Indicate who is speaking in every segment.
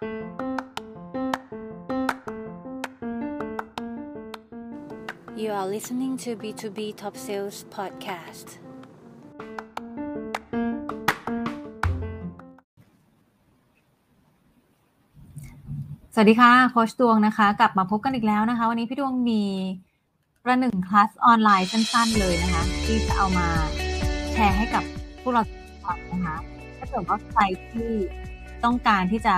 Speaker 1: You are listening to B2B Top Sales Podcast
Speaker 2: สวัสดีค่ะ โคชดวงนะคะ กลับมาพบกันอีกแล้วนะคะ วันนี้พี่ดวงมีประหนึ่งคลาสออนไลน์สั้นๆเลยนะคะ ที่จะเอามาแชร์ให้กับพวกเราฟังนะคะ ถ้าเกิดว่าใครที่ต้องการที่จะ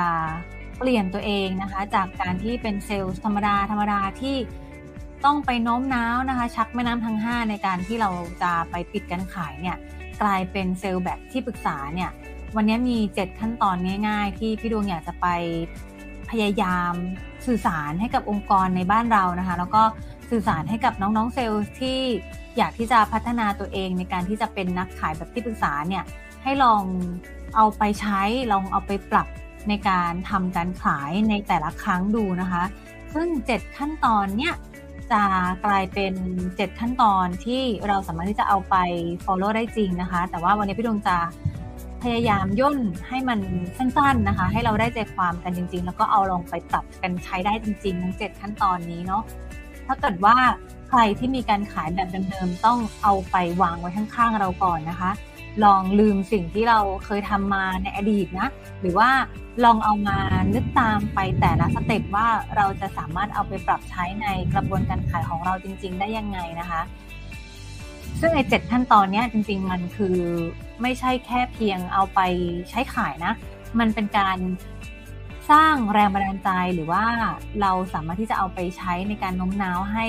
Speaker 2: เปลี่ยนตัวเองนะคะ จากการที่เป็นเซลล์ธรรมดาธรรมดาที่ต้องไปโน้มน้าวนะคะ ชักแม่น้ำทั้ง 5 ในการที่เราจะไปปิดการขายเนี่ยกลายเป็นเซลล์แบบที่ปรึกษาเนี่ยวันนี้มี 7 ขั้นตอนง่าย ๆ ที่พี่ดวงอยากจะไปพยายามสื่อสารให้กับองค์กรในบ้านเรานะคะ แล้วก็สื่อสารให้กับน้องๆเซลล์ที่อยากที่จะพัฒนาตัวเองในการที่จะเป็นนักขายแบบที่ปรึกษาเนี่ยให้ลองเอาไปใช้ลองเอาไปปรับ ในการทำการขายในแต่ละครั้งดูนะคะ ซึ่ง 7 ขั้นตอนเนี่ยจะกลายเป็น 7 ขั้นตอนที่เราสามารถที่จะเอาไป follow ได้จริงนะคะ แต่ว่าวันนี้พี่ดวงจะพยายามย่นให้มันสั้นๆนะคะ ให้เราได้ใจความกันจริง ๆ แล้วก็เอาลองไปปรับกันใช้ได้จริงๆทั้ง7ขั้นตอนนี้เนาะถ้าเกิดว่าใครที่มีการขายแบบเดิมๆต้องเอาไปวางไว้ข้างๆเราก่อนนะคะ ลองลืมสิ่งที่เราเคยทำมาในอดีตนะ หรือว่าลองเอามานึกตามไปแต่ละสเต็ปว่าเราจะสามารถเอาไปปรับใช้ในกระบวนการขายของเราจริง ๆ ได้ยังไงนะคะ ซึ่งไอ้เจ็ดขั้นตอนนี้จริง ๆ มันคือไม่ใช่แค่เพียงเอาไปใช้ขายนะ มันเป็นการสร้างแรงบันดาลใจหรือว่าเราสามารถที่จะเอาไปใช้ในการโน้มน้าวให้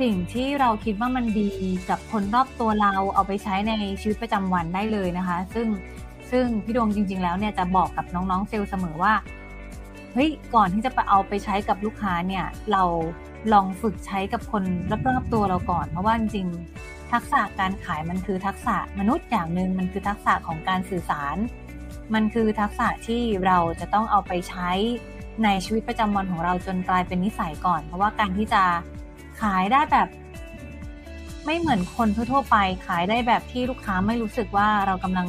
Speaker 2: สิ่งที่เราคิดว่ามันดีกับคนรอบตัวเราเอาไปใช้ในชีวิตประจำวันได้เลยนะคะ ซึ่งซึ่งพี่ดวงจริง ๆ แล้วเนี่ยจะบอกกับน้องๆเซลล์เสมอว่าเฮ้ยก่อนที่จะไปเอาไปใช้กับลูกค้าเนี่ย เราลองฝึกใช้กับคนรอบๆตัวเราก่อน เพราะว่าจริงๆทักษะการขายมันคือทักษะมนุษย์อย่างหนึ่งมันคือทักษะของการสื่อสาร มันคือทักษะที่เราจะต้องเอาไปใช้ในชีวิตประจำวันของเราจนกลายเป็นนิสัยก่อน เพราะว่าการที่จะ ขายได้แบบ ไม่เหมือนคนทั่วๆไป ขายได้แบบที่ลูกค้าไม่รู้สึกว่าเรากำลัง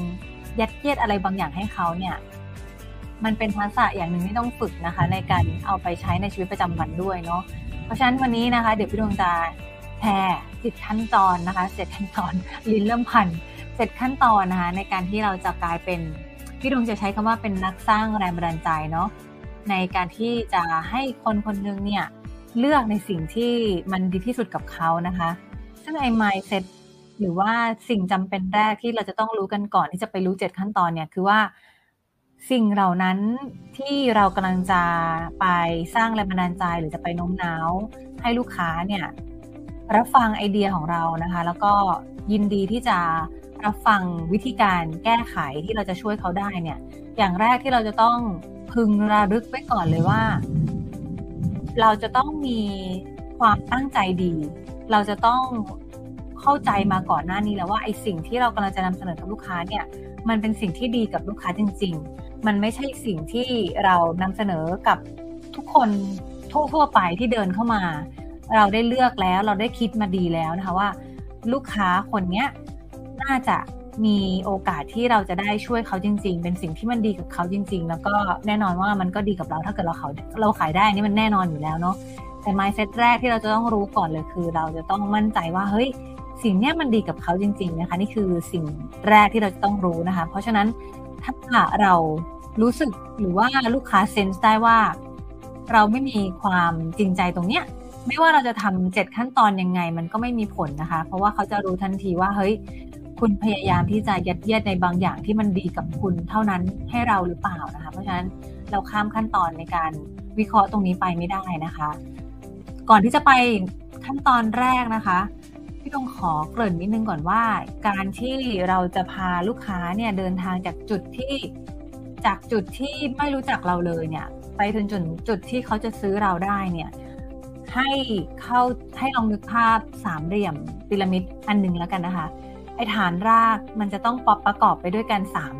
Speaker 2: ยัดเยียดอะไรบางอย่างให้เขาเนี่ย มันเป็นทักษะอย่างหนึ่งที่ต้องฝึกนะคะ ในการเอาไปใช้ในชีวิตประจำวันด้วยเนาะเพราะฉะนั้นวันนี้นะคะ เดี๋ยวพี่ดวงจะแชร์สิบขั้นตอนนะคะเจ็ดขั้นตอนลิ้นเริ่มพันเจ็ดขั้นตอนนะคะในการที่เราจะกลายเป็นพี่ดวงจะใช้คำว่าเป็นนักสร้างแรงบันดาลใจเนาะในการที่จะให้คนคนนึงเนี่ย เลือกในสิ่งที่มันดีที่สุดกับเขานะคะ ซึ่งไอ้ mindset หรือว่าสิ่งจำเป็นแรกที่เราจะต้องรู้กันก่อนที่จะไปรู้เจ็ดขั้นตอนเนี่ยคือว่าสิ่งเหล่านั้นที่เรากำลังจะไปสร้างแรงบันดาลใจหรือจะไปโน้มน้าวให้ลูกค้าเนี่ยรับฟังไอเดียของเรานะคะ แล้วก็ยินดีที่จะรับฟังวิธีการแก้ไขที่เราจะช่วยเขาได้เนี่ย อย่างแรกที่เราจะต้องพึงระลึกไว้ก่อนเลยว่า เราจะต้องมีความตั้งใจดี เราจะต้องเข้าใจมาก่อนหน้านี้แล้วว่าไอ้สิ่งที่เรากำลังจะนำเสนอกับลูกค้าเนี่ย มันเป็นสิ่งที่ดีกับลูกค้าจริง ๆ มันไม่ใช่สิ่งที่เรานำเสนอกับทุกคนทั่วๆไปที่เดินเข้ามา เราได้เลือกแล้วเราได้คิดมาดีแล้วนะคะว่า ลูกค้าคนเนี้ยน่าจะ มีโอกาสที่เราจะได้ช่วยเขาจริง ๆ เป็นสิ่งที่มันดีกับเขาจริง ๆ แล้วก็แน่นอนว่ามันก็ดีกับเราถ้าเกิดเราเขาเราขายได้นี่มันแน่นอนอยู่แล้วเนาะแต่ mindset แรกที่เราจะต้องรู้ก่อนเลยคือ เราจะต้องมั่นใจว่าเฮ้ยสิ่งนี้มันดีกับเขาจริง ๆนะคะ นี่คือสิ่งแรกที่เราจะต้องรู้นะคะ เพราะฉะนั้นถ้าเรารู้สึกหรือว่าลูกค้าเซนส์ได้ว่า เราไม่มีความจริงใจตรงเนี้ยไม่ว่าเราจะทำเจ็ดขั้นตอนยังไง มันก็ไม่มีผลนะคะ เพราะว่าเขาจะรู้ทันทีว่าเฮ้ย คุณพยายามที่จะยัดเยียดในบางอย่างที่มันดีกับคุณเท่านั้นให้เราหรือเปล่านะคะ เพราะฉะนั้นเราข้ามขั้นตอนในการวิเคราะห์ตรงนี้ไปไม่ได้นะคะ ก่อนที่จะไปขั้นตอนแรกนะคะพี่ต้องขอเกริ่นนิดนึงก่อนว่า การที่เราจะพาลูกค้าเนี่ยเดินทางจากจุดที่จากจุดที่ไม่รู้จักเราเลยเนี่ย ไปถึงจุดจุดที่เขาจะซื้อเราได้เนี่ยให้เข้าให้ลองนึกภาพสามเหลี่ยมพีระมิดอันหนึ่งแล้วกันนะคะ ไอฐานรากมันจะต้องปประกอบไปด้วยกันสาม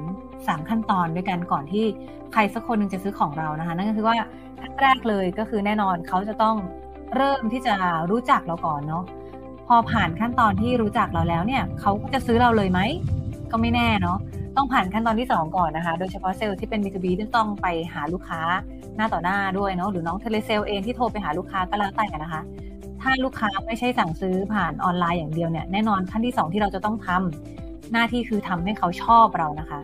Speaker 2: สามขั้นตอนด้วยกันก่อนที่ใครสักคนหนึ่งจะซื้อของเรานะคะ นั่นก็คือว่าขั้นแรกเลยก็คือแน่นอนเขาจะต้องเริ่มที่จะรู้จักเราก่อนเนาะพอผ่านขั้นตอนที่รู้จักเราแล้วเนี่ยเขาจะซื้อเราเลยไหมก็ไม่แน่เนาะต้องผ่านขั้นตอนที่ 2 ก่อนนะคะ โดยเฉพาะเซลล์ที่เป็น B2B ที่ต้องไปหาลูกค้าหน้าต่อหน้าด้วยเนาะหรือน้องเทเลเซลเองที่โทรไปหาลูกค้าก็แล้วแต่นะคะ ถ้าลูกค้าไม่ใช่สั่งซื้อผ่านออนไลน์อย่างเดียวเนี่ยแน่นอนขั้นที่ 2 ที่เราจะต้องทำหน้าที่คือทำให้เขาชอบเรานะคะ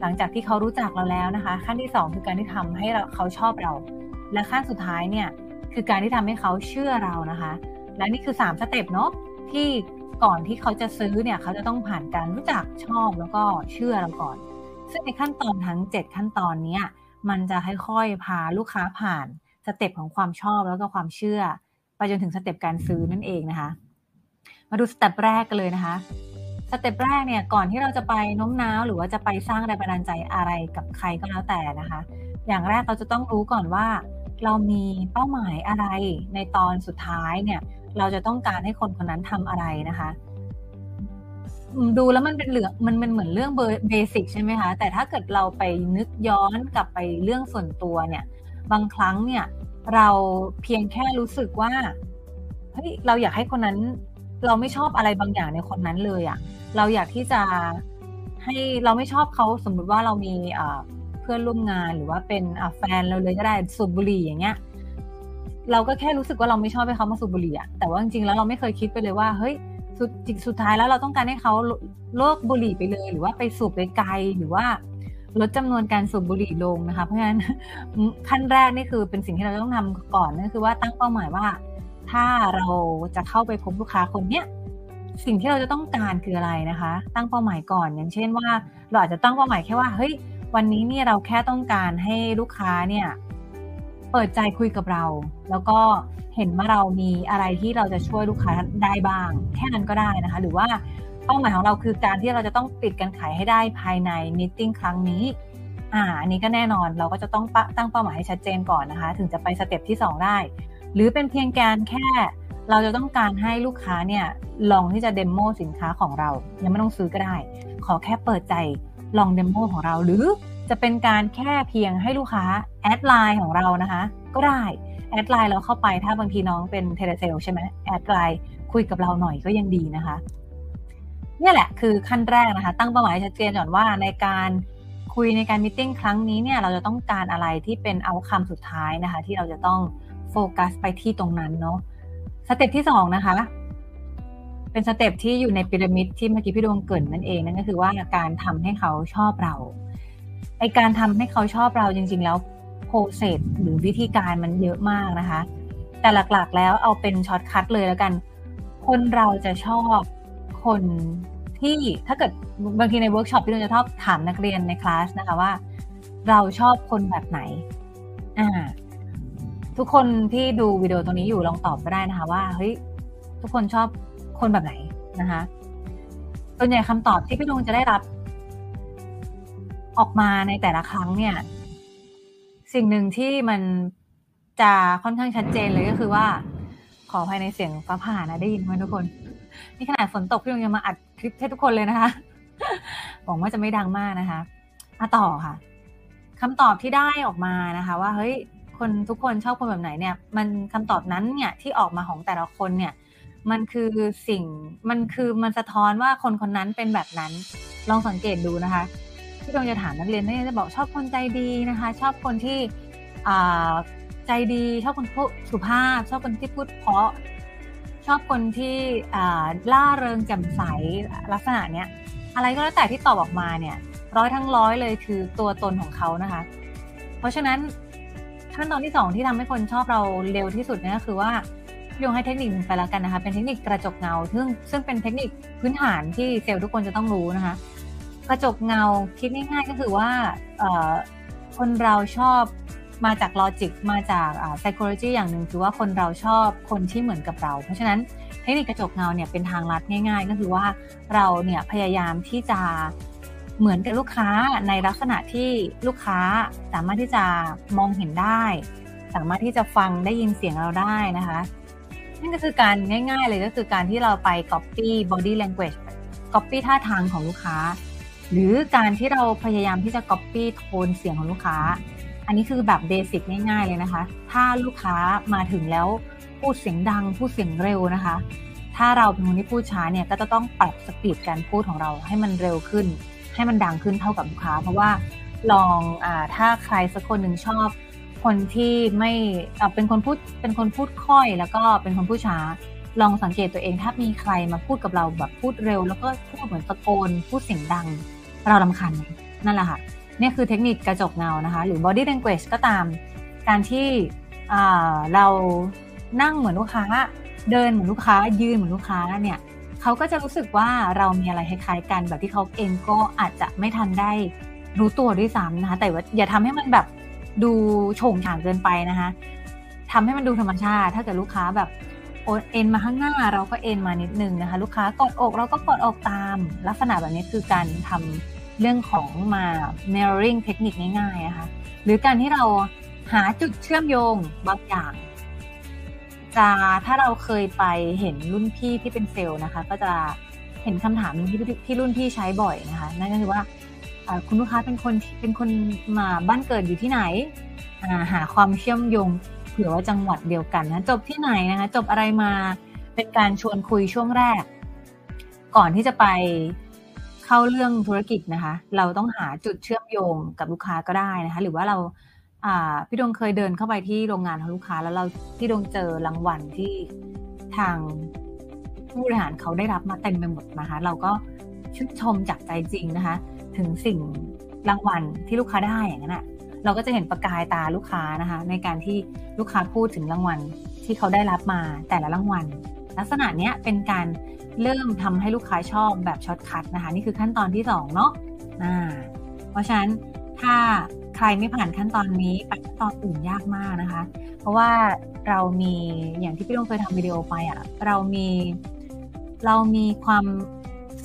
Speaker 2: หลังจากที่เขารู้จักเราแล้วนะคะ ขั้นที่ 2 คือการที่ทำให้เขาชอบเรา และขั้นสุดท้ายเนี่ยคือการที่ทำให้เขาเชื่อเรานะคะ และนี่คือ 3 step เนาะที่ก่อนที่เขาจะซื้อเนี่ยเขาจะต้องผ่านการรู้จักชอบแล้วก็เชื่อเราก่อน ซึ่งในขั้นตอนทั้ง 7 ขั้นตอนนี้มันจะค่อยๆพาลูกค้าผ่าน step ของความชอบแล้วก็ความเชื่อ จนถึง step การซื้อนั่นเองนะคะ มาดู step แรกกันเลยนะคะ step แรกเนี่ยก่อนที่เราจะไปโน้มน้าวหรือว่าจะไปสร้างแรงบันดาลใจอะไรกับใครก็แล้วแต่นะคะ อย่างแรกเราจะต้องรู้ก่อนว่า เรามีเป้าหมายอะไรในตอนสุดท้ายเนี่ย เราจะต้องการให้คนคนนั้นทำอะไรนะคะดูแล้วมันเป็นเหลืองมันมันเหมือนเรื่องเบสิกใช่ไหมคะ แต่ถ้าเกิดเราไปนึกย้อนกลับไปเรื่องส่วนตัวเนี่ย บางครั้งเนี่ย เราเพียงแค่รู้สึกว่าเฮ้ยเราอยากให้คนนั้น เราไม่ชอบอะไรบางอย่างในคนนั้นเลยอะ่ะ เราอยากที่จะให้เราไม่ชอบเขาสมมุติว่าเรามีเพื่อนร่วมงานหรือว่าเป็นแฟนเราเลยก็ได้สูบบุหรี่อย่างเงี้ย เราก็แค่รู้สึกว่าเราไม่ชอบให้เขามาสูบบุหรี่อะแต่ว่าจริงๆแล้วเราไม่เคยคิดไปเลยว่าเฮ้ยสุดสุดท้ายแล้วเราต้องการให้เขาเลิกบุหรี่ไปเลย หรือว่าไปสูบไกลๆหรือว่า ลดจำนวนการสูบบุหรี่ลงนะคะ เพราะฉะนั้นขั้นแรกนี่คือเป็นสิ่งที่เราต้องทำก่อนนั่นคือว่าตั้งเป้าหมายว่า ถ้าเราจะเข้าไปพบลูกค้าคนเนี้ยสิ่งที่เราจะต้องการคืออะไรนะคะ ตั้งเป้าหมายก่อนอย่างเช่นว่า เราอาจจะตั้งเป้าหมายแค่ว่าเฮ้ยวันนี้เนี่ยเราแค่ต้องการให้ลูกค้าเนี่ยเปิดใจคุยกับเรา แล้วก็เห็นว่าเรามีอะไรที่เราจะช่วยลูกค้าได้บ้าง แค่นั้นก็ได้นะคะ หรือว่า เป้าหมายของเราคือการที่เราจะต้องปิดการขายให้ได้ภายในมิ팅ครั้งนี้อ่าอันนี้ก็แน่นอนเราก็จะต้องตั้งเป้าหมายให้ชัดเจนก่อนนะคะ ถึงจะไป step ที่ 2 ได้ หรือเป็นเพียงการแค่เราจะต้องการให้ลูกค้าเนี่ยลองที่จะ demo สินค้าของเรา ยังไม่ต้องซื้อก็ได้ ขอแค่เปิดใจลอง demo ของเรา หรือจะเป็นการแค่เพียงให้ลูกค้า add ไลน์ของเรานะคะ ก็ได้ add ไลน์เราเข้าไปถ้าบางทีน้องเป็น telesales ใช่ไหม add ไลน์คุยกับเราหน่อยก็ยังดีนะคะ นี่แหละคือขั้นแรกนะคะ ตั้งเป้าหมายชัดเจนก่อนว่าในการคุยในการ meeting ครั้งนี้เนี่ยเราจะต้องการอะไรที่เป็น outcome สุดท้ายนะคะ ที่เราจะต้องโฟกัสไปที่ตรงนั้นเนาะ step ที่สองนะคะ เป็น step ที่อยู่ในพีระมิดที่เมื่อกี้พี่ดวงเกริ่นนั่นเองนั่นก็คือว่าการทำให้เขาชอบเราไอการทำให้เขาชอบเราจริง ๆ แล้ว process หรือวิธีการมันเยอะมากนะคะ แต่หลักๆแล้วเอาเป็น shortcut เลยแล้วกัน คนเราจะชอบ คนที่ถ้าเกิดบางทีในเวิร์กช็อปพี่เราจะชอบถามนักเรียนในคลาสนะคะว่า เราชอบคนแบบไหน อ่า ทุกคนที่ดูวิดีโอตรงนี้อยู่ลองตอบก็ได้นะคะ ว่าเฮ้ยทุกคนชอบคนแบบไหนนะคะส่วนใหญ่คำตอบที่พี่ดวงจะได้รับ ออกมาในแต่ละครั้งเนี่ย สิ่งหนึ่งที่มันจะค่อนข้างชัดเจนเลยก็คือว่า ขอภายในเสียงฟ้าผ่านะได้ยินไหมทุกคน นี่ขนาดฝนตกพี่ลุงยังมาอัดคลิปให้ทุกคนเลยนะคะหวังว่าจะไม่ดังมากนะคะมาต่อค่ะคำตอบที่ได้ออกมานะคะ ว่าเฮ้ยคนทุกคนชอบคนแบบไหนเนี่ย มันคำตอบนั้นเนี่ยที่ออกมาของแต่ละคนเนี่ย มันคือสิ่งมันคือมันสะท้อนว่าคนคนนั้นเป็นแบบนั้น ลองสังเกตดูนะคะที่เราจะถามนักเรียนเนี่ยจะบอกชอบคนใจดีนะคะ ชอบคนที่ใจดี ชอบคนพูดสุภาพ ชอบคนที่พูดเพราะ ชอบคนที่ล่าเริงแจ่มใสลักษณะเนี้ยอะไรก็แล้วแต่ที่ตอบออกมาเนี่ยร้อยทั้งร้อยเลยคือตัวตนของเขานะคะ เพราะฉะนั้นขั้นตอนที่สองที่ทำให้คนชอบเราเร็วที่สุดเนี่ยก็คือว่าโยงให้เทคนิคไปแล้วกันนะคะ เป็นเทคนิคกระจกเงา ซึ่งซึ่งเป็นเทคนิคพื้นฐานที่เซลล์ทุกคนจะต้องรู้นะคะ กระจกเงาคิดง่ายๆก็คือว่าคนเราชอบ มาจากลอจิกมาจาก psychology อย่างหนึ่งคือว่าคนเราชอบคนที่เหมือนกับเรา เพราะฉะนั้นเทคนิคกระจกเงาเนี่ยเป็นทางลัดง่าย ๆ ก็คือว่าเราเนี่ยพยายามที่จะเหมือนกับลูกค้าในลักษณะที่ลูกค้าสามารถที่จะมองเห็นได้ สามารถที่จะฟังได้ยินเสียงเราได้นะคะนั่นก็คือการง่ายๆเลยก็คือการที่เราไป copy body language copy ท่าทางของลูกค้า หรือการที่เราพยายามที่จะ copy โทนเสียงของลูกค้า อันนี้คือแบบเบสิกง่ายๆเลยนะคะ ถ้าลูกค้ามาถึงแล้วพูดเสียงดัง พูดเสียงเร็วนะคะ ถ้าเราเป็นคนที่พูดช้าเนี่ยก็จะต้องปรับสปีดการพูดของเราให้มันเร็วขึ้น ให้มันดังขึ้นเท่ากับลูกค้า เพราะว่าลองอถ้าใครสักคนหนึ่งชอบ คนที่ไม่เป็นคนพูดเป็นคนพูดค่อยแล้วก็เป็นคนพูดช้า ลองสังเกตตัวเองถ้ามีใครมาพูดกับเราแบบพูดเร็ว แล้วก็พูดเหมือนตะโกนพูดเสียงดัง เราลำคัญนั่นแหละค่ะ นี่คือเทคนิคกระจกเงานะคะ หรือ body language ก็ตาม การที่เรานั่งเหมือนลูกค้า เดินเหมือนลูกค้า ยืนเหมือนลูกค้าเนี่ยเขาก็จะรู้สึกว่าเรามีอะไรคล้ายๆกัน แบบที่เขาเองก็อาจจะไม่ทันได้รู้ตัวด้วยซ้ำนะคะ แต่ว่าอย่าทำให้มันแบบดูโฉงฉางเกินไปนะคะทำให้มันดูธรรมชาติ ถ้าเกิดลูกค้าแบบเอ็นมาข้างหน้าเราก็เอ็นมานิดนึงนะคะ ลูกค้ากดอกเราก็กดอกตาม ลักษณะแบบนี้คือการทำ เรื่องของมา mirroring เทคนิคง่ายๆนะคะหรือการที่เราหาจุดเชื่อมโยงบางอย่างจะถ้าเราเคยไปเห็นรุ่นพี่ที่เป็นเซลล์นะคะ ก็จะเห็นคำถามที่ที่รุ่นพี่ใช้บ่อยนะคะนั่นก็คือว่าคุณลูกค้าเป็นคนเป็นคนมาบ้านเกิดอยู่ที่ไหน หาความเชื่อมโยงเผื่อว่าจังหวัดเดียวกันนะจบที่ไหนนะคะ จบอะไรมาเป็นการชวนคุยช่วงแรก ก่อนที่จะไป เข้าเรื่องธุรกิจนะคะ เราต้องหาจุดเชื่อมโยงกับลูกค้าก็ได้นะคะ หรือว่าเราพี่ดวงเคยเดินเข้าไปที่โรงงานของลูกค้า แล้วเราพี่ดวงเจอรางวัลที่ทางผู้บริหารเขาได้รับมาเต็มไปหมดนะคะ เราก็ชื่นชมจากใจจริงนะคะ ถึงสิ่งรางวัลที่ลูกค้าได้อย่างนั้นอะเราก็จะเห็นประกายตาลูกค้านะคะ ในการที่ลูกค้าพูดถึงรางวัลที่เขาได้รับมาแต่ละรางวัล ลักษณะเนี้ยเป็นการเริ่มทำให้ลูกค้าชอบแบบ shortcut นะคะ นี่คือขั้นตอนที่2เนาะอ่าเพราะฉะนั้นถ้าใครไม่ผ่านขั้นตอนนี้ไปขั้นตอนอื่นยากมากนะคะ เพราะว่าเรามีอย่างที่พี่ดวงเคยทำวิดีโอไปอะ่ะเรามีเรามีความ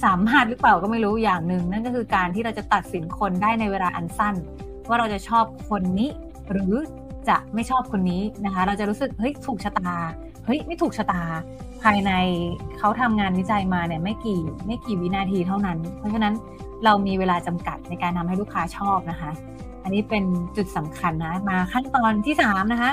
Speaker 2: สามารถหรือเปล่าก็ไม่รู้อย่างหนึ่งนั่นก็คือการที่เราจะตัดสินคนได้ในเวลาอันสั้น ว่าเราจะชอบคนนี้หรือจะไม่ชอบคนนี้นะคะ เราจะรู้สึกเฮ้ยถูกชะตาเฮ้ยไม่ถูกชะตา ภายในเขาทำงานวิจัยมาเนี่ยไม่กี่ไม่กี่วินาทีเท่านั้น เพราะฉะนั้นเรามีเวลาจำกัดในการทำให้ลูกค้าชอบนะคะ อันนี้เป็นจุดสำคัญนะมาขั้นตอนที่สามนะคะ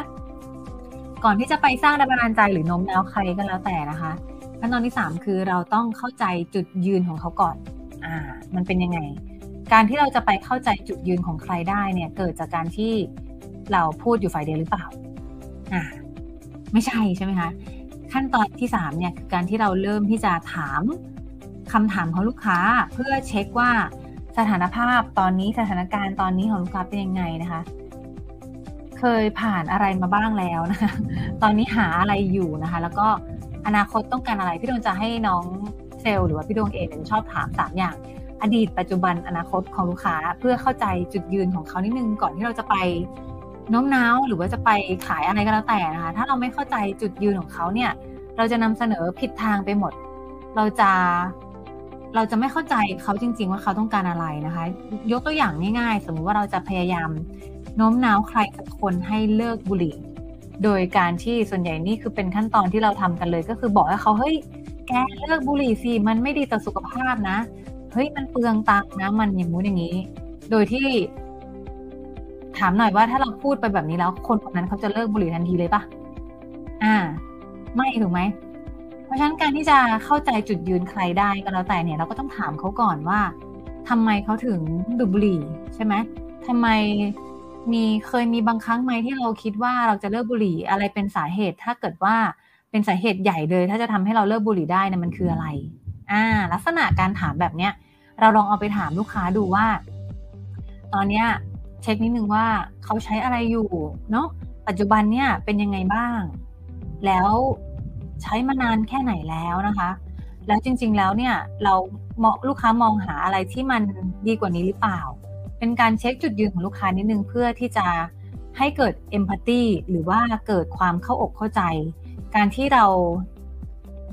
Speaker 2: ก่อนที่จะไปสร้างแรงบันดาลใจหรือโน้มน้าวใครก็แล้วแต่นะคะ ขั้นตอนที่สามคือเราต้องเข้าใจจุดยืนของเขาก่อน อ่า มันเป็นยังไง การที่เราจะไปเข้าใจจุดยืนของใครได้เนี่ยเกิดจากการที่เราพูดอยู่ฝ่ายเดียวหรือเปล่า อ่า ไม่ใช่ใช่ไหมคะ ขั้นตอนที่สามเนี่ยคือการที่เราเริ่มที่จะถามคำถามของลูกค้าเพื่อเช็คว่าสถานภาพตอนนี้สถานการณ์ตอนนี้ของลูกค้าเป็นยังไงนะคะ เคยผ่านอะไรมาบ้างแล้วนะคะตอนนี้หาอะไรอยู่นะคะ แล้วก็อนาคตต้องการอะไรพี่ดวงจะให้น้องเซลล์หรือว่าพี่ดวงเองชอบถามสามอย่าง อดีตปัจจุบันอนาคตของลูกค้าเพื่อเข้าใจจุดยืนของเขานิดนึงก่อนที่เราจะไป น้อมน้าวหรือว่าจะไปขายอะไรก็แล้วแต่นะคะ ถ้าเราไม่เข้าใจจุดยืนของเขาเนี่ย เราจะนำเสนอผิดทางไปหมด เราจะเราจะไม่เข้าใจเขาจริง ๆ ว่าเขาต้องการอะไรนะคะ ยกตัวอย่างง่ายๆ สมมติว่าเราจะพยายามโน้มน้าวใครสักคนให้เลิกบุหรี่ โดยการที่ส่วนใหญ่นี่คือเป็นขั้นตอนที่เราทำกันเลย ก็คือบอกให้เขาเฮ้ยแกเลิกบุหรี่สิมันไม่ดีต่อสุขภาพนะ เฮ้ยมันเปลืองตังนะมันอย่างงู้นอย่างนี้ โดยที่ ถามหน่อยว่าถ้าเราพูดไปแบบนี้แล้ว คนคนนั้นเขาจะเลิกบุหรี่ทันทีเลยปะอ่า ไม่ถูกไหม เพราะฉะนั้นการที่จะเข้าใจจุดยืนใครได้ก็แล้วแต่เนี่ยเราก็ต้องถามเขาก่อนว่าทำไมเขาถึงดูบุหรี่ใช่ไหมทำไมมีเคยมีบางครั้งไหมที่เราคิดว่าเราจะเลิกบุหรี่อะไรเป็นสาเหตุ ถ้าเกิดว่าเป็นสาเหตุใหญ่เลย ถ้าจะทำให้เราเลิกบุหรี่ได้นะมันคืออะไร อ่า ลักษณะการถามแบบเนี้ยเราลองเอาไปถามลูกค้าดูว่า ตอนเนี้ย เช็คนิดนึงว่าเขาใช้อะไรอยู่เนาะปัจจุบันเนี่ยเป็นยังไงบ้าง แล้วใช้มานานแค่ไหนแล้วนะคะ แล้วจริง ๆแล้วเนี่ยเราลูกค้ามองหาอะไรที่มันดีกว่านี้หรือเปล่า เป็นการเช็คจุดยืนของลูกค้านิดนึงเพื่อที่จะให้เกิดเอมพัตตีหรือว่าเกิดความเข้าอกเข้าใจ การที่เรา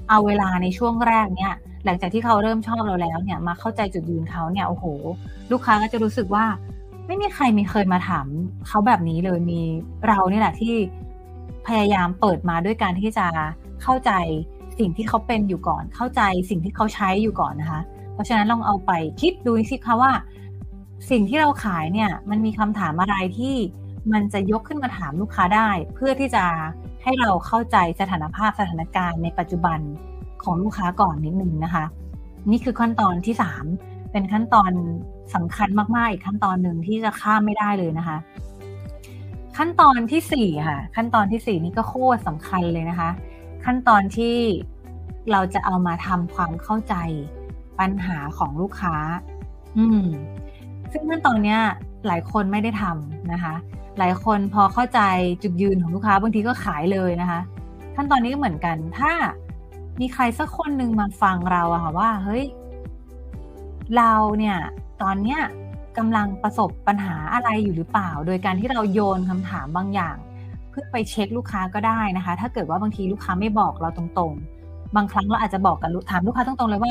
Speaker 2: เอาเวลาในช่วงแรกเนี่ย หลังจากที่เขาเริ่มชอบเราแล้วเนี่ยมาเข้าใจจุดยืนเขาเนี่ยโอ้โห ลูกค้าก็จะรู้สึกว่า ไม่มีใครมีเคยมาถามเขาแบบนี้เลยมีเรานี่แหละที่พยายามเปิดมาด้วยการที่จะเข้าใจสิ่งที่เขาเป็นอยู่ก่อน เข้าใจสิ่งที่เขาใช้อยู่ก่อนนะคะ เพราะฉะนั้นลองเอาไปคิดดูสิคะว่า สิ่งที่เราขายเนี่ย มันมีคำถามอะไรที่มันจะยกขึ้นมาถามลูกค้าได้ เพื่อที่จะให้เราเข้าใจสถานภาพสถานการณ์ในปัจจุบันของลูกค้าก่อนนิดนึงนะคะ นี่คือขั้นตอนที่ 3 เป็นขั้นตอน สำคัญมากๆ อีกขั้นตอนหนึ่งที่จะข้ามไม่ได้เลยนะคะ ขั้นตอนที่สี่ค่ะ ขั้นตอนที่สี่นี่ก็โคตรสำคัญเลยนะคะ ขั้นตอนที่เราจะเอามาทำความเข้าใจปัญหาของลูกค้า อืม ซึ่งขั้นตอนเนี้ย หลายคนไม่ได้ทำนะคะ หลายคนพอเข้าใจจุดยืนของลูกค้าบางทีก็ขายเลยนะคะ ขั้นตอนนี้ก็เหมือนกัน ถ้ามีใครสักคนหนึ่งมาฟังเราอะค่ะว่า เฮ้ย เราเนี่ยตอนเนี้ยกำลังประสบปัญหาอะไรอยู่หรือเปล่า โดยการที่เราโยนคำถามบางอย่าง เพื่อไปเช็คลูกค้าก็ได้นะคะ ถ้าเกิดว่าบางทีลูกค้าไม่บอกเราตรงๆ บางครั้งเราอาจจะบอกกับถามลูกค้าตรงๆเลยว่า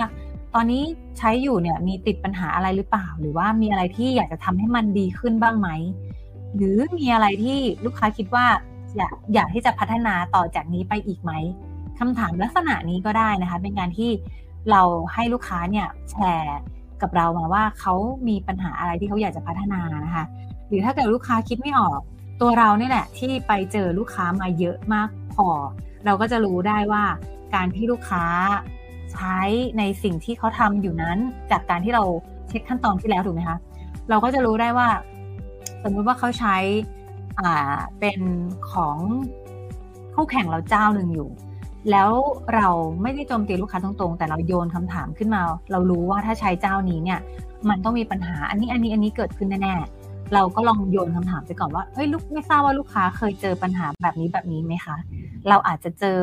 Speaker 2: ตอนนี้ใช้อยู่เนี่ยมีติดปัญหาอะไรหรือเปล่า หรือว่ามีอะไรที่อยากจะทำให้มันดีขึ้นบ้างไหมหรือมีอะไรที่ลูกค้าคิดว่าอยากอยากที่จะพัฒนาต่อจากนี้ไปอีกไหมคำถามลักษณะนี้ก็ได้นะคะ เป็นการที่เราให้ลูกค้าเนี่ยแชร์ กับเรามาว่าเขามีปัญหาอะไรที่เขาอยากจะพัฒนานะคะ หรือถ้าเกิดลูกค้าคิดไม่ออก ตัวเราเนี่ยแหละที่ไปเจอลูกค้ามาเยอะมากพอ เราก็จะรู้ได้ว่าการที่ลูกค้าใช้ในสิ่งที่เขาทำอยู่นั้น จากการที่เราเช็คขั้นตอนที่แล้วถูกไหมคะเราก็จะรู้ได้ว่า สมมติว่าเขาใช้อ่าเป็นของคู่แข่งเราเจ้าหนึ่งอยู่ แล้วเราไม่ได้โจมตีลูกค้าตรงๆ แต่เราโยนคำถามขึ้นมา เรารู้ว่าถ้าใช้เจ้านี้เนี่ย มันต้องมีปัญหาอันนี้อันนี้อันนี้เกิดขึ้นแน่ๆเราก็ลองโยนคำถามไปก่อนว่าเฮ้ยลูกไม่ทราบว่าลูกค้าเคยเจอปัญหาแบบนี้แบบนี้ไหมคะ เราอาจจะเจอ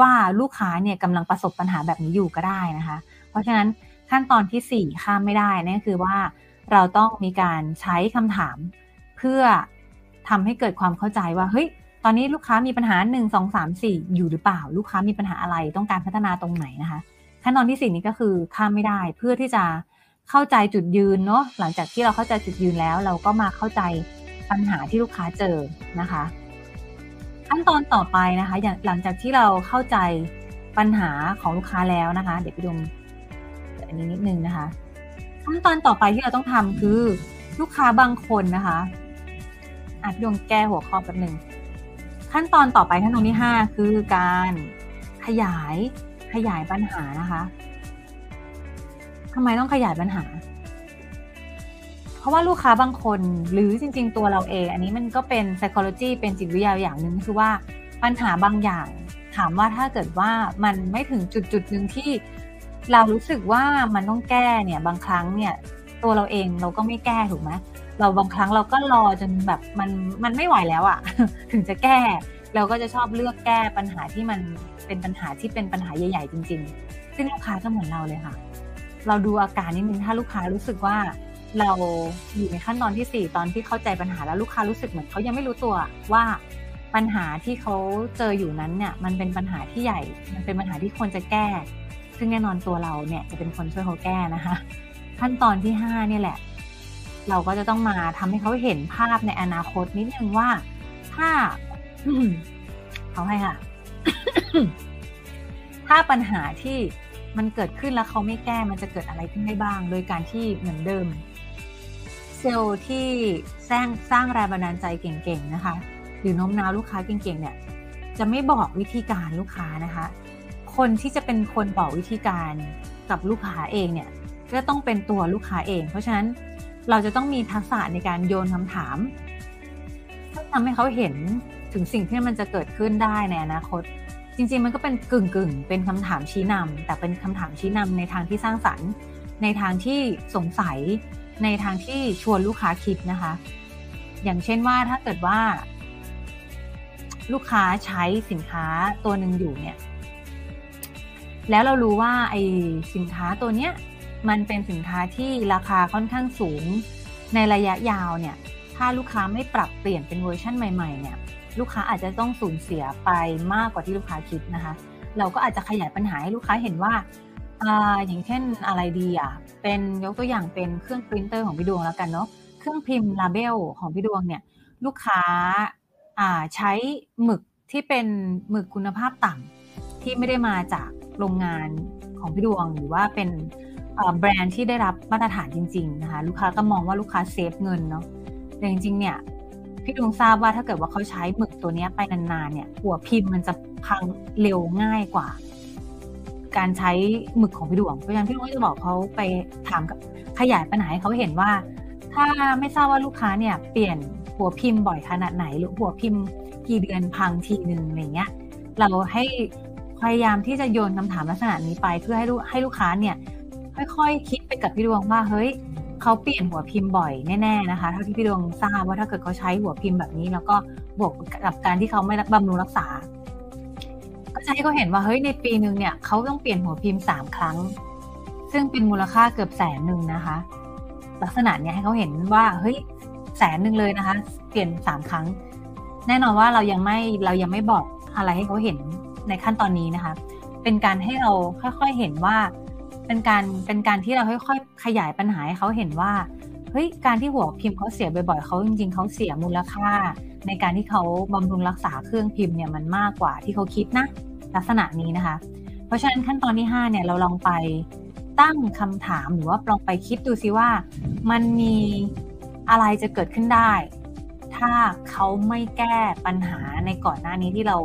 Speaker 2: ว่าลูกค้าเนี่ยกำลังประสบปัญหาแบบนี้อยู่ก็ได้นะคะ เพราะฉะนั้นขั้นตอนที่ 4 ข้ามไม่ได้นั่นคือว่าเราต้องมีการใช้คำถามเพื่อทำให้เกิดความเข้าใจว่าเฮ้ย ตอนนี้ลูกค้ามีปัญหา 1 2 3 4 อยู่หรือเปล่า ลูกค้ามีปัญหาอะไรต้องการพัฒนาตรงไหนนะคะ ขั้นตอนที่ 4 นี้ก็คือข้ามไม่ได้เพื่อที่จะเข้าใจจุดยืนเนาะหลังจากที่เราเข้าใจจุดยืนแล้ว เราก็มาเข้าใจปัญหาที่ลูกค้าเจอนะคะ ขั้นตอนต่อไปนะคะอย่างหลังจากที่เราเข้าใจปัญหาของลูกค้าแล้วนะคะ เดี๋ยวไปดูอันนี้นิดนึงนะคะ ขั้นตอนต่อไปที่เราต้องทำคือลูกค้าบางคนนะคะอาจดวงแก้หัวข้อแป๊บหนึ่ง ขั้นตอนต่อไปขั้นตอนที่ 5 คือการขยายขยายปัญหานะคะทำไมต้องขยายปัญหา เพราะว่าลูกค้าบางคนหรือจริง ๆ ตัวเราเอง อันนี้มันก็เป็น psychology เป็นจิตวิทยาอย่างหนึ่งคือว่าปัญหาบางอย่าง ถามว่าถ้าเกิดว่ามันไม่ถึงจุดจุดหนึ่งที่เรารู้สึกว่ามันต้องแก้เนี่ยบางครั้งเนี่ย ตัวเราเองเราก็ไม่แก้ถูกไหม เราบางครั้งเราก็รอจนแบบมันมันไม่ไหวแล้วอะ่ะ ถึงจะแก้ เราก็จะชอบเลือกแก้ปัญหาที่มันเป็นปัญหาที่เป็นปัญหาใหญ่ๆจริง ๆ ซึ่งลูกค้าก็เหมือนเราเลยค่ะ เราดูอาการนิดนึงถ้าลูกค้ารู้สึกว่าเราอยู่ในขั้นตอนที่ 4 ตอนที่เข้าใจปัญหาแล้วลูกค้ารู้สึกเหมือนเขายังไม่รู้ตัวว่าปัญหาที่เขาเจออยู่นั้นเนี่ยมันเป็นปัญหาที่ใหญ่ มันเป็นปัญหาที่ควรจะแก้ ซึ่งแน่นอนตัวเราเนี่ยจะเป็นคนช่วยเขาแก้นะคะ ขั้นตอนที่5เนี่ยแหละ เราก็จะต้องมาทำให้เขาเห็นภาพในอนาคตนิดนึงว่า ถ้าเขาให้ค่ะ ถ้าปัญหาที่มันเกิดขึ้นแล้วเขาไม่แก้มันจะเกิดอะไรขึ้นได้บ้าง โดยการที่เหมือนเดิม เซลล์ที่สร้างสร้างแรงบันดาลใจเก่งๆนะคะ หรือโน้มน้าวลูกค้าเก่งๆเนี่ย จะไม่บอกวิธีการลูกค้านะคะ คนที่จะเป็นคนบอกวิธีการกับลูกค้าเองเนี่ย ก็ต้องเป็นตัวลูกค้าเอง เพราะฉะนั้น เราจะต้องมีทักษะในการโยนคำถามเพื่อทำให้เขาเห็นถึงสิ่งที่มันจะเกิดขึ้นได้ในอนาคต จริง ๆ มันก็เป็นกึ่งกึ่งเป็นคำถามชี้นำแต่เป็นคำถามชี้นำในทางที่สร้างสรรค์ ในทางที่สงสัย ในทางที่ชวนลูกค้าคิดนะคะ อย่างเช่นว่าถ้าเกิดว่า ลูกค้าใช้สินค้าตัวหนึ่งอยู่เนี่ย แล้วเรารู้ว่าไอ้สินค้าตัวเนี้ย มันเป็นสินค้าที่ราคาค่อนข้างสูง ในระยะยาวเนี่ย ถ้าลูกค้าไม่ปรับเปลี่ยนเป็นเวอร์ชันใหม่ๆเนี่ย ลูกค้าอาจจะต้องสูญเสียไปมากกว่าที่ลูกค้าคิดนะคะ เราก็อาจจะขยายปัญหาให้ลูกค้าเห็นว่าอย่างเช่นอะไรดีอะ เป็นยกตัวอย่างเป็นเครื่องปรินเตอร์ของพี่ดวงแล้วกันเนาะ เครื่องพิมพ์ label ของพี่ดวงเนี่ย ลูกค้าอ่าใช้หมึกที่เป็นหมึกคุณภาพต่ำที่ไม่ได้มาจากโรงงานของพี่ดวงหรือว่าเป็น แบรนด์ที่ได้รับมาตรฐานจริง ๆ นะคะ ลูกค้าก็มองว่าลูกค้า save เงินเนาะแต่จริง ๆ เนี่ยพี่ดวงทราบว่าถ้าเกิดว่าเขาใช้หมึกตัวนี้ไปนานๆเนี่ย หัวพิมพ์มันจะพังเร็วง่ายกว่า การใช้หมึกของพี่ดวงเพราะฉะนั้นพี่ดวงก็จะบอกเขาไปถามกับขยายปัญหาให้เขาเห็นว่า ถ้าไม่ทราบว่าลูกค้าเนี่ยเปลี่ยนหัวพิมพ์บ่อยขนาดไหน หรือหัวพิมพ์กี่เดือนพังทีหนึ่งอะไรเงี้ย เราให้พยายามที่จะโยนคำถามลักษณะนี้ไปเพื่อให้ลูกให้ลูกค้าเนี่ย ค่อยๆ คิดไปกับพี่ดวงว่าเฮ้ยเขาเปลี่ยนหัวพิมพ์บ่อยแน่ๆนะคะ เท่าที่พี่ดวงทราบว่าถ้าเกิดเขาใช้หัวพิมพ์แบบนี้ แล้วก็บวกกับการที่เขาไม่รับบำรุงรักษา ก็จะให้เขาเห็นว่าเฮ้ยในปีหนึ่งเนี่ยเขาต้องเปลี่ยนหัวพิมพ์สามครั้ง ซึ่งเป็นมูลค่าเกือบแสนหนึ่งนะคะ ลักษณะเนี้ยให้เขาเห็นว่าเฮ้ยแสนหนึ่งเลยนะคะ เปลี่ยนสามครั้ง แน่นอนว่าเรายังไม่เรายังไม่บอกอะไรให้เขาเห็นในขั้นตอนนี้นะคะ เป็นการให้เราค่อยๆเห็นว่า เป็นการเป็นการที่เราค่อยๆขยายปัญหาให้เขาเห็นว่าเฮ้ยการที่หัวพิมพ์เขาเสียบ่อยๆเขาจริงๆเขาเสียมูลค่า ในการที่เขาบำรุงรักษาเครื่องพิมพ์เนี่ยมันมากกว่าที่เขาคิดนะลักษณะนี้นะคะ เพราะฉะนั้นขั้นตอนที่ 5 เนี่ยเราลองไปตั้งคำถามหรือว่าลองไปคิดดูซิว่า มันมีอะไรจะเกิดขึ้นได้ ถ้าเขาไม่แก้ปัญหาในก่อนหน้านี้ที่เรา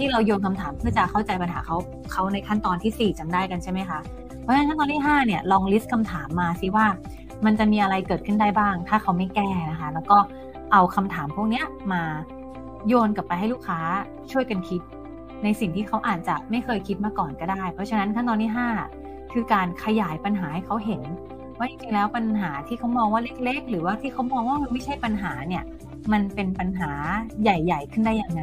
Speaker 2: ที่เราโยนคำถามเพื่อจะเข้าใจปัญหาเขาเขาในขั้นตอนที่ 4จำได้กันใช่ไหมคะ เพราะฉะนั้นขั้นตอนที่ 5 เนี่ยลองลิสต์คำถามมาซิว่า มันจะมีอะไรเกิดขึ้นได้บ้าง ถ้าเขาไม่แก้นะคะ แล้วก็เอาคำถามพวกนี้มาโยนกลับไปให้ลูกค้าช่วยกันคิด ในสิ่งที่เขาอาจจะไม่เคยคิดมาก่อนก็ได้ เพราะฉะนั้นขั้นตอนที่ 5 คือการขยายปัญหาให้เขาเห็น ว่าจริงๆแล้วปัญหาที่เขามองว่าเล็ก ๆ หรือว่าที่เขามองว่ามันไม่ใช่ปัญหาเนี่ยมันเป็นปัญหาใหญ่ ๆ ขึ้นได้ยังไง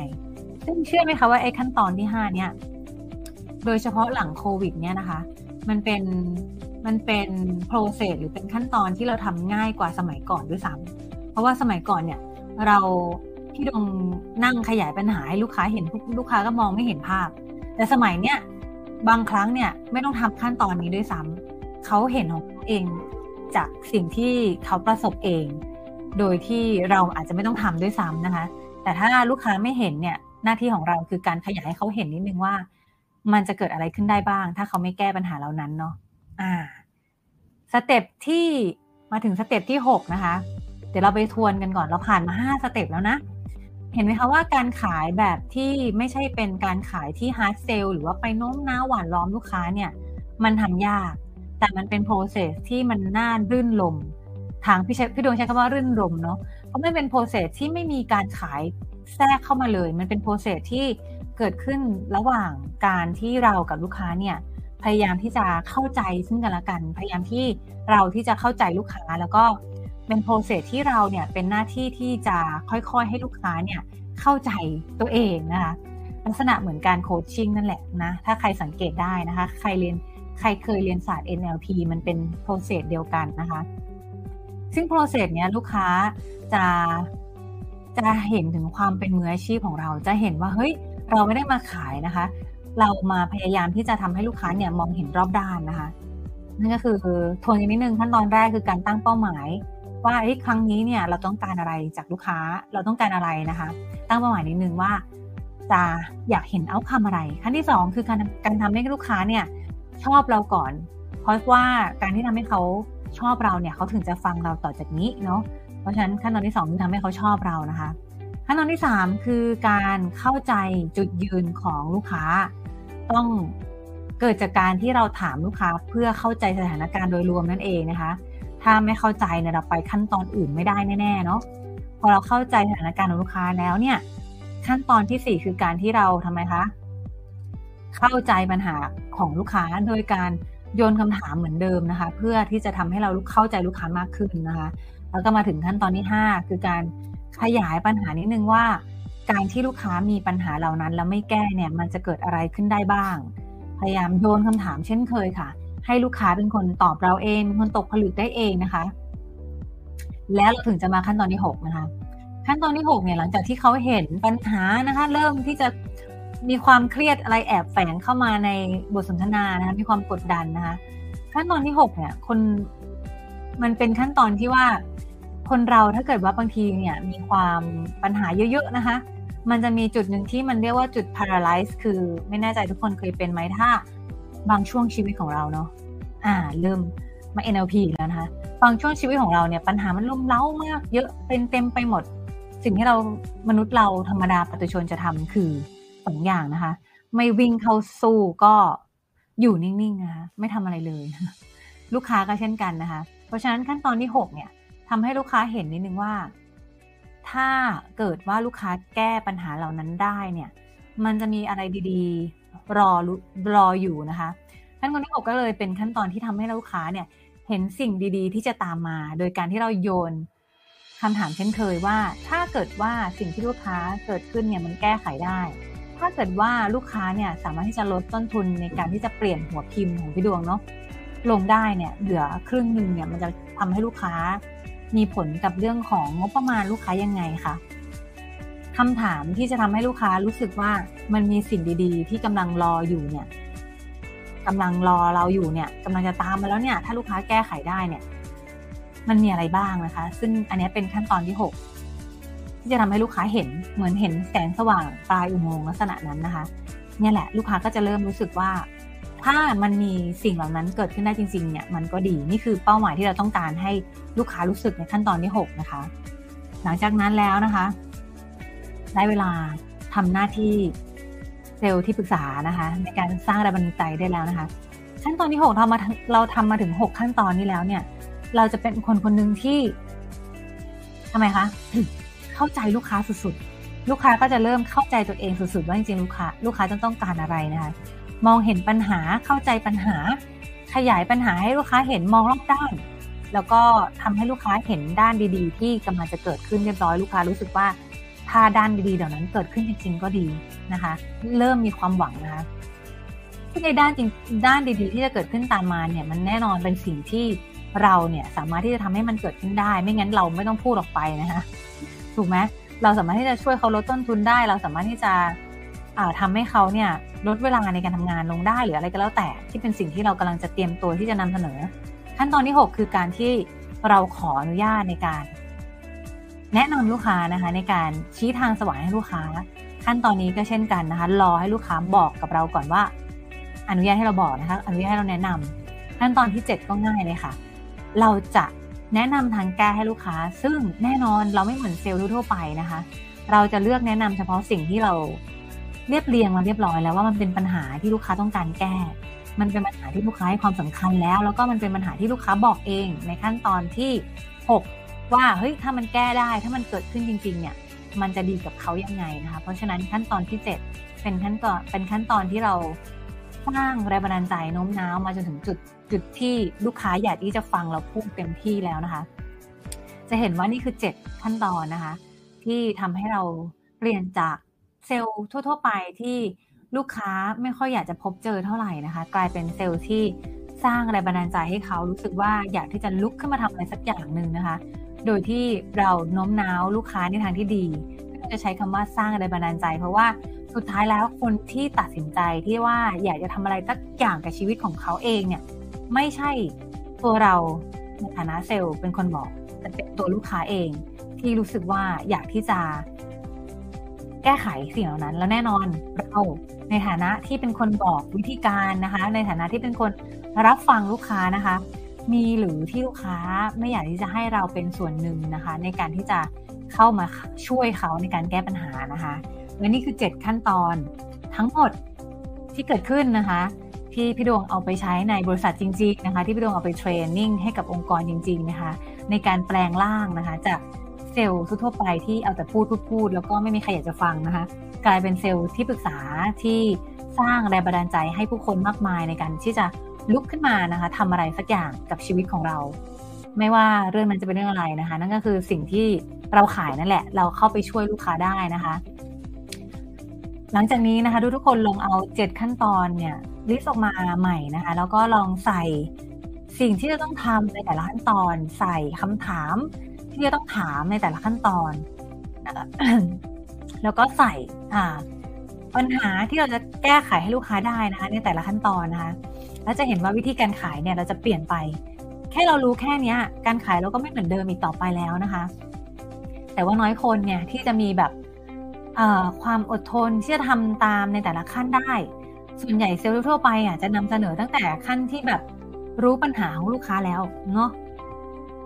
Speaker 2: ซึ่งเชื่อไหมคะว่าไอ้ขั้นตอนที่5เนี่ย โดยเฉพาะหลังโควิด เนี่ยนะคะ มันเป็นมันเป็นโปรเซสหรือเป็นขั้นตอนที่เราทำง่ายกว่าสมัยก่อนด้วยซ้ำเพราะว่าสมัยก่อนเนี่ย เราที่ดงนั่งขยายปัญหาให้ลูกค้าเห็นลูกค้าก็มองไม่เห็นภาพ แต่สมัยเนี้ยบางครั้งเนี่ยไม่ต้องทำขั้นตอนนี้ด้วยซ้ำเขาเห็นของเขาเองจากสิ่งที่เขาประสบเอง โดยที่เราอาจจะไม่ต้องทำด้วยซ้ำนะคะ แต่ถ้าลูกค้าไม่เห็นเนี่ย หน้าที่ของเราคือการขยายให้เขาเห็นนิดนึงว่า มันจะเกิดอะไรขึ้นได้บ้าง ถ้าเขาไม่แก้ปัญหาเหล่านั้นเนาะอ่า step ที่มาถึง step ที่ 6 นะคะ เดี๋ยวเราไปทวนกันก่อนเราผ่านมา 5 step แล้วนะ เห็นไหมคะว่าการขายแบบที่ไม่ใช่เป็นการขายที่ hard sell หรือว่าไปโน้มน้าวหว่านล้อมลูกค้าเนี่ย มันทำยาก แต่มันเป็น process ที่มันน่ารื่นรมย์ ทางพี่พี่ดวงใช้คำว่ารื่นรมย์เนาะเพราะมันเป็น process ที่ไม่มีการขาย แทรกเข้ามาเลย มันเป็น process ที่เกิดขึ้นระหว่างการที่เรากับลูกค้าเนี่ยพยายามที่จะเข้าใจซึ่งกันและกัน พยายามที่เราที่จะเข้าใจลูกค้าแล้วก็เป็น process ที่เราเนี่ยเป็นหน้าที่ที่จะค่อยๆให้ลูกค้าเนี่ยเข้าใจตัวเองนะคะลักษณะเหมือนการ coaching นั่นแหละนะถ้าใครสังเกตได้นะคะ ใครเรียนใครเคยเรียนศาสตร์ NLP มันเป็น process เดียวกันนะคะ ซึ่ง process เนี้ยลูกค้าจะ จะเห็นถึงความเป็นมืออาชีพของเรา จะเห็นว่าเฮ้ย เราไม่ได้มาขายนะคะ เรามาพยายามที่จะทำให้ลูกค้าเนี่ยมองเห็นรอบด้านนะคะ นั่นก็คือทวนนิดนึงขั้นตอนแรกคือการตั้งเป้าหมาย ว่าครั้งนี้เนี่ยเราต้องการอะไรจากลูกค้าเราต้องการอะไรนะคะ ตั้งเป้าหมายนิดนึงว่าจะอยากเห็นเอาคำอะไร ขั้นที่ 2 คือการการทำให้ลูกค้าเนี่ยชอบเราก่อน เพราะว่าการที่ทำให้เขาชอบเราเนี่ยเขาถึงจะฟังเราต่อจากนี้เนาะ ราะฉะนั้นขั้นตอนที่2คือทำให้เขาชอบเรานะคะ ขั้นตอนที่ 3 คือการเข้าใจจุดยืนของลูกค้า ต้องเกิดจากการที่เราถามลูกค้าเพื่อเข้าใจสถานการณ์โดยรวมนั่นเองนะคะ ถ้าไม่เข้าใจเนี่ยเราไปขั้นตอนอื่นไม่ได้แน่ๆเนาะพอเราเข้าใจสถานการณ์ของลูกค้าแล้วเนี่ย ขั้นตอนที่ 4 คือการที่เราทำไมคะเข้าใจปัญหาของลูกค้าโดยการโยนคำถามเหมือนเดิมนะคะ เพื่อที่จะทำให้เราเข้าใจลูกค้ามากขึ้นนะคะ แล้วก็มาถึงขั้นตอนที่ 5 คือการขยายปัญหานิดนึงว่า การที่ลูกค้ามีปัญหาเหล่านั้น แล้วไม่แก้เนี่ยมันจะเกิดอะไรขึ้นได้บ้าง พยายามโยนคำถามเช่นเคยค่ะ ให้ลูกค้าเป็นคนตอบเราเองเป็นคนตกผลึกได้เองนะคะ แล้วเราถึงจะมาขั้นตอนที่ 6 นะคะ ขั้นตอนที่ 6 เนี่ยหลังจากที่เขาเห็นปัญหานะคะ เริ่มที่จะมีความเครียดอะไรแอบแฝงเข้ามาในบทสนทนานะคะมีความกดดันนะคะ ขั้นตอนที่ 6 เนี่ย คนมันเป็นขั้นตอนที่ว่า คนเราถ้าเกิดว่าบางทีเนี่ยมีความปัญหาเยอะๆนะคะ มันจะมีจุดหนึ่งที่มันเรียกว่าจุด paralyze คือไม่แน่ใจทุกคนเคยเป็นไหมถ้า บางช่วงชีวิตของเราเนาะอ่าเริ่มมา NLP แล้วนะคะบางช่วงชีวิตของเราเนี่ยปัญหามันลุ่มเล้ามาก เยอะเป็นเต็มไปหมด สิ่งที่เรามนุษย์เราธรรมดาปฏิชนจะทำคือสองอย่างนะคะ ไม่วิ่งเข้าสู้ก็อยู่นิ่งๆนะคะไม่ทำอะไรเลย ลูกค้าก็เช่นกันนะคะ เพราะฉะนั้นขั้นตอนที่ 6 เนี่ย ทำให้ลูกค้าเห็นนิดนึงว่า ถ้าเกิดว่าลูกค้าแก้ปัญหาเหล่านั้นได้เนี่ย มันจะมีอะไรดีๆ รอรออยู่นะคะขั้นตอนที่6ก็เลยเป็นขั้นตอนที่ทำให้ลูกค้าเนี่ย เห็นสิ่งดีๆ ที่จะตามมา โดยการที่เราโยนคำถามเช่นเคยว่า ถ้าเกิดว่าสิ่งที่ลูกค้าเกิดขึ้นเนี่ยมันแก้ไขได้ ถ้าเกิดว่าลูกค้าเนี่ยสามารถที่จะลดต้นทุนในการที่จะเปลี่ยนหัวพิมพ์ของพี่ดวงเนาะลงได้เนี่ยเหลือครึ่งหนึ่งเนี่ยมันจะทำให้ลูกค้า มีผลกับเรื่องของงบประมาณลูกค้ายังไงคะคำถามที่จะทำให้ลูกค้ารู้สึกว่ามันมีสิ่งดีๆ ที่กำลังรออยู่เนี่ยกำลังรอเราอยู่เนี่ยกำลังจะตามมาแล้วเนี่ยถ้าลูกค้าแก้ไขได้เนี่ย มันมีอะไรบ้างนะคะ ซึ่งอันนี้เป็นขั้นตอนที่ 6 ที่จะทำให้ลูกค้าเห็นเหมือนเห็นแสงสว่างปลายอุโมงค์ลักษณะนั้นนะคะเนี่ยแหละ ลูกค้าก็จะเริ่มรู้สึกว่า ถ้ามันมีสิ่งเหล่านั้นเกิดขึ้นได้จริงๆเนี่ยมันก็ดีนี่คือเป้าหมายที่เราต้องการให้ลูกค้ารู้สึกในขั้นตอนที่ 6 นะคะ หลังจากนั้นแล้วนะคะ ได้เวลาทำหน้าที่เซลล์ที่ปรึกษานะคะ ในการสร้างแรงบันดาลใจได้แล้วนะคะ ขั้นตอนที่6ทำมาเราทำมาถึง 6 ขั้นตอนนี้แล้วเนี่ย เราจะเป็นคนคนหนึ่งที่ทำไมคะเข้าใจลูกค้าสุดๆ ลูกค้าก็จะเริ่มเข้าใจตัวเองสุดๆ ว่าจริงๆลูกค้า ลูกค้าจะต้องการอะไรนะคะ มองเห็นปัญหาเข้าใจปัญหา ขยายปัญหาให้ลูกค้าเห็นมองรอบด้าน แล้วก็ทำให้ลูกค้าเห็นด้านดีๆ ที่กำลังจะเกิดขึ้นเรียบร้อยลูกค้ารู้สึกว่าถ้าด้านดีๆเหล่านั้นเกิดขึ้นจริง ๆ ก็ดีนะคะ เริ่มมีความหวังนะคะที่งในด้านจริงด้านดีๆ ที่จะเกิดขึ้นตามมาเนี่ยมันแน่นอนเป็นสิ่งที่เราเนี่ยสามารถที่จะทำให้มันเกิดขึ้นได้ ไม่งั้นเราไม่ต้องพูดออกไปนะคะถูกไหมเราสามารถที่จะช่วยเขาลดต้นทุนได้ เราสามารถที่จะ ทำให้เขาเนี่ยลดเวลาในการทำงานลงได้หรืออะไรก็แล้วแต่ที่เป็นสิ่งที่เรากำลังจะเตรียมตัวที่จะนำเสนอ ขั้นตอนที่ 6 คือการที่เราขออนุญาตในการ แนะนำลูกค้านะคะในการชี้ทางสว่างให้ลูกค้า ขั้นตอนนี้ก็เช่นกันนะคะรอให้ลูกค้าบอกกับเราก่อนว่า อนุญาตให้เราบอกนะคะอนุญาตให้เราแนะนำขั้นตอนที่ 7 ก็ง่ายเลยค่ะ เราจะแนะนำทางแก้ให้ลูกค้า ซึ่งแน่นอนเราไม่เหมือนเซลล์ทั่วไปนะคะ เราจะเลือกแนะนำเฉพาะสิ่งที่เรา เรียบเรียงมาเรียบร้อยแล้วว่ามันเป็นปัญหาที่ลูกค้าต้องการแก้ มันเป็นปัญหาที่ลูกค้าให้ความสำคัญแล้ว แล้วก็มันเป็นปัญหาที่ลูกค้าบอกเอง ในขั้นตอนที่ 6 ว่าเฮ้ยถ้ามันแก้ได้ ถ้ามันเกิดขึ้นจริงๆเนี่ยมันจะดีกับเขายังไงนะคะเพราะฉะนั้นขั้นตอนที่ 7 เป็นขั้นตอนเป็นขั้นตอนที่เราสร้างแรงบันดาลใจโน้มน้าวมาจนถึงจุดจุดที่ลูกค้าอยากที่จะฟังเราพูดเต็มที่แล้วนะคะ จะเห็นว่านี่คือ 7 ขั้นตอนนะคะ ที่ทำให้เราเปลี่ยนจาก เซลล์ทั่ว ๆ ไปที่ลูกค้าไม่ค่อยอยากจะพบเจอเท่าไหร่นะคะ กลายเป็นเซลล์ที่สร้างแรงบันดาลใจให้เขารู้สึกว่าอยากที่จะลุกขึ้นมาทำอะไรสักอย่างหนึ่งนะคะ โดยที่เราโน้มน้าวลูกค้าในทางที่ดีจะใช้คำว่าสร้างแรงบันดาลใจ เพราะว่าสุดท้ายแล้วคนที่ตัดสินใจที่ว่าอยากจะทำอะไรสักอย่างกับชีวิตของเขาเองเนี่ยไม่ใช่ตัวเราในฐานะเซลล์เป็นคนบอก แต่เป็นตัวลูกค้าเองที่รู้สึกว่าอยากที่จะ ก้ไขสิ่งเหล่านั้น แล้วแน่นอนเราในฐานะที่เป็นคนบอกวิธีการนะคะ ในฐานะที่เป็นคนรับฟังลูกค้านะคะ มีหรือที่ลูกค้าไม่อยากที่จะให้เราเป็นส่วนหนึ่งนะคะ ในการที่จะเข้ามาช่วยเขาในการแก้ปัญหานะคะและนี่คือ 7 ขั้นตอนทั้งหมดที่เกิดขึ้นนะคะที่พี่ดวงเอาไปใช้ในบริษัทจริง ๆนะคะ ที่พี่ดวงเอาไปเทรนนิ่งให้กับองค์กรจริง ๆนะคะ ในการแปลงร่างนะคะจาก ซลล์ทั่วไปที่เอาแต่พูดพูดพูดแล้วก็ไม่มีใครอยากจะฟังนะคะ กลายเป็นเซลล์ที่ปรึกษาที่สร้างแรงบันดาลใจให้ผู้คนมากมายในการที่จะลุกขึ้นมานะคะทำอะไรสักอย่างกับชีวิตของเรา ไม่ว่าเรื่องนั้นจะเป็นเรื่องอะไรนะคะ นั่นก็คือสิ่งที่เราขายนั่นแหละ เราเข้าไปช่วยลูกค้าได้นะคะ หลังจากนี้นะคะทุกทุกคนลองเอาเจ็ดขั้นตอนเนี่ยลิสต์ออกมาใหม่นะคะ แล้วก็ลองใส่สิ่งที่จะต้องทำในแต่ละขั้นตอน ใส่คำถาม ที่จะต้องถามในแต่ละขั้นตอนแล้วก็ใส่อ่า ปัญหาที่เราจะแก้ไขให้ลูกค้าได้นะคะ ในแต่ละขั้นตอนนะคะแล้วจะเห็นว่าวิธีการขายเนี่ยเราจะเปลี่ยนไป แค่เรารู้แค่นี้การขายเราก็ไม่เหมือนเดิมอีกต่อไปแล้วนะคะ แต่ว่าน้อยคนเนี่ยที่จะมีแบบความอดทนที่จะทำตามในแต่ละขั้นได้ ส่วนใหญ่เซลล์ทั่วไปอะจะนำเสนอตั้งแต่ขั้นที่แบบรู้ปัญหาของลูกค้าแล้วเนาะ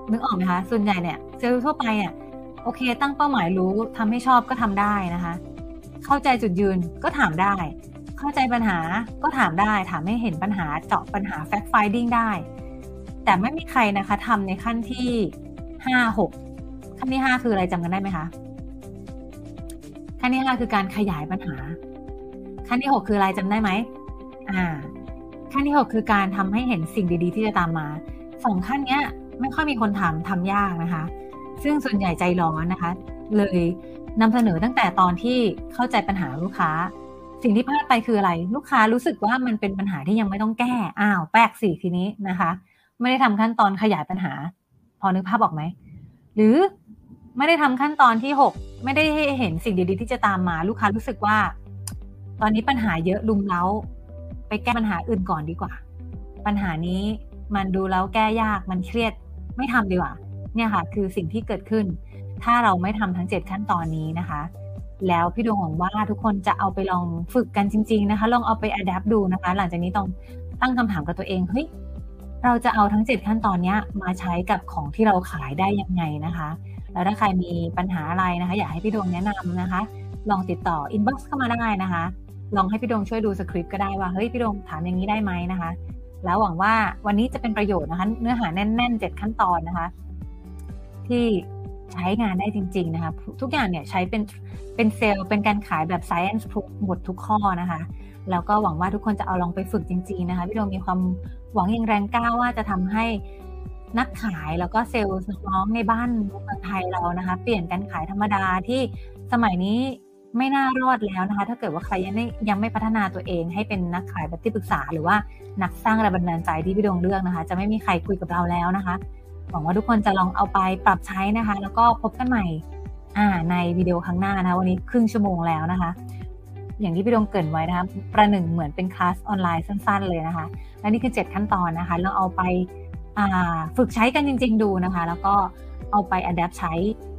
Speaker 2: นึกออกไหมคะ ส่วนใหญ่เนี่ยเซลล์ทั่วไปอะโอเค ตั้งเป้าหมายรู้ทำให้ชอบก็ทำได้นะคะ เข้าใจจุดยืนก็ถามได้ เข้าใจปัญหาก็ถามได้ ถามให้เห็นปัญหาเจาะปัญหา fact finding ได้ แต่ไม่มีใครนะคะทำในขั้นที่ห้าหกขั้นที่ห้าคืออะไรจำกันได้ไหมคะขั้นที่ห้าคือการขยายปัญหา ขั้นที่หกคืออะไรจำได้ไหมอ่า ขั้นที่หกคือการทำให้เห็นสิ่งดีๆ ที่จะตามมาสองขั้นเนี้ยไม่ค่อยมีคนทำทำยากนะคะ ซึ่งส่วนใหญ่ใจร้อนนะคะ เลยนำเสนอตั้งแต่ตอนที่เข้าใจปัญหาลูกค้า สิ่งที่พลาดไปคืออะไร ลูกค้ารู้สึกว่ามันเป็นปัญหาที่ยังไม่ต้องแก้อ้าวแปลกสิทีนี้นะคะ ไม่ได้ทำขั้นตอนขยายปัญหา พอนึกภาพออกไหมหรือไม่ได้ทำขั้นตอนที่หกไม่ได้เห็นสิ่งดีๆที่จะตามมา ลูกค้ารู้สึกว่า ตอนนี้ปัญหาเยอะลุมเล้า ไปแก้ปัญหาอื่นก่อนดีกว่า ปัญหานี้ มันดูแล้วแก้ยากมันเครียดไม่ทำดีกว่าเนี่ยค่ะ คือสิ่งที่เกิดขึ้น ถ้าเราไม่ทำทั้ง 7 ขั้นตอนนี้นะคะ แล้วพี่ดวงหวังว่าทุกคนจะเอาไปลองฝึกกันจริง ๆนะคะ ลองเอาไป adapt ดูนะคะ หลังจากนี้ต้องตั้งคำถามกับตัวเองเฮ้ยเราจะเอาทั้ง 7 ขั้นตอนนี้มาใช้กับของที่เราขายได้ยังไงนะคะ แล้วถ้าใครมีปัญหาอะไรนะคะ อยากให้พี่ดวงแนะนำนะคะ ลองติดต่อ inbox เข้ามาได้นะคะ ลองให้พี่ดวงช่วยดูสคริปต์ก็ได้ว่าเฮ้ยพี่ดวงถามอย่างนี้ได้ไหมนะคะ แล้วหวังว่าวันนี้จะเป็นประโยชน์นะคะ เนื้อหาแน่นๆ7ขั้นตอนนะคะ ที่ใช้งานได้จริง ๆ นะคะ ทุกอย่างเนี่ยใช้เป็นเป็นเซลล์เป็นการขายแบบ science proof หมดทุกข้อนะคะ แล้วก็หวังว่าทุกคนจะเอาลองไปฝึกจริง ๆ นะคะ พี่ดวงมีความหวังอย่างแรงกล้าว่าจะทำให้นักขายแล้วก็เซลล์น้องในบ้านเมืองไทยเรานะคะ เปลี่ยนการขายธรรมดาที่สมัยนี้ ไม่น่ารอดแล้วนะคะ ถ้าเกิดว่าใครยังไม่ยังไม่พัฒนาตัวเองให้เป็นนักขายแบบที่ปรึกษา หรือว่านักสร้างแรงบันดาลใจที่พี่ดวงเลือกนะคะ จะไม่มีใครคุยกับเราแล้วนะคะ หวังว่าทุกคนจะลองเอาไปปรับใช้นะคะ แล้วก็พบกันใหม่อ่าในวิดีโอครั้งหน้านะคะวันนี้ครึ่งชั่วโมงแล้วนะคะ อย่างที่พี่ดวงเกริ่นไว้นะคะประหนึ่งเหมือนเป็นคลาสออนไลน์สั้น ๆ เลยนะคะและนี่คือ 7 ขั้นตอนนะคะเราเอาไปฝึกใช้กันจริง ๆ ดูนะคะ แล้วก็เอาไป adapt ใช้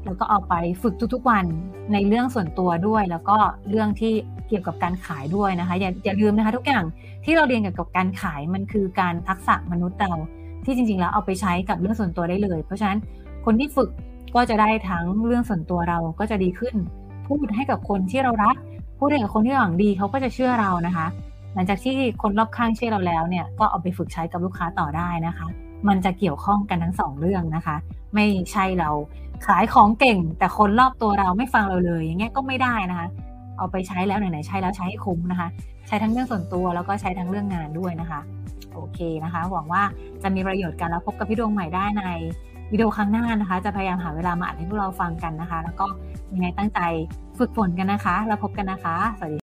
Speaker 2: แล้วก็เอาไปฝึกทุกๆวันในเรื่องส่วนตัวด้วย แล้วก็เรื่องที่เกี่ยวกับการขายด้วยนะคะอย่าอย่าลืมนะคะ ทุกอย่างที่เราเรียนเกี่ยวกับการขายมันคือการทักษะมนุษย์เราที่จริงๆแล้วเอาไปใช้กับเรื่องส่วนตัวได้เลย เพราะฉะนั้นคนที่ฝึกก็จะได้ทั้งเรื่องส่วนตัวเราก็จะดีขึ้น พูดให้กับคนที่เรารักพูดให้กับคนที่หวังดีเขาก็จะเชื่อเรานะคะ หลังจากที่คนรอบข้างเชื่อเราแล้วเนี่ยก็เอาไปฝึกใช้กับลูกค้าต่อได้นะคะ มันจะเกี่ยวข้องกันทั้งสองเรื่องนะคะ ไม่ใช่เรา ขายของเก่ง แต่คนรอบตัวเราไม่ฟังเราเลย อย่างเงี้ยก็ไม่ได้นะคะ เอาไปใช้แล้วไหนๆใช้แล้วใช้ให้คุ้มนะคะ ใช้ทั้งเรื่องส่วนตัวแล้วก็ใช้ทั้งเรื่องงานด้วยนะคะ โอเคนะคะ หวังว่าจะมีประโยชน์กันแล้วพบกับพี่ดวงใหม่ได้ในวิดีโอครั้งหน้านะคะ จะพยายามหาเวลามาอัดให้พวกเราฟังกันนะคะ แล้วก็ยังไงตั้งใจฝึกฝนกันนะคะ แล้วพบกันนะคะ สวัสดี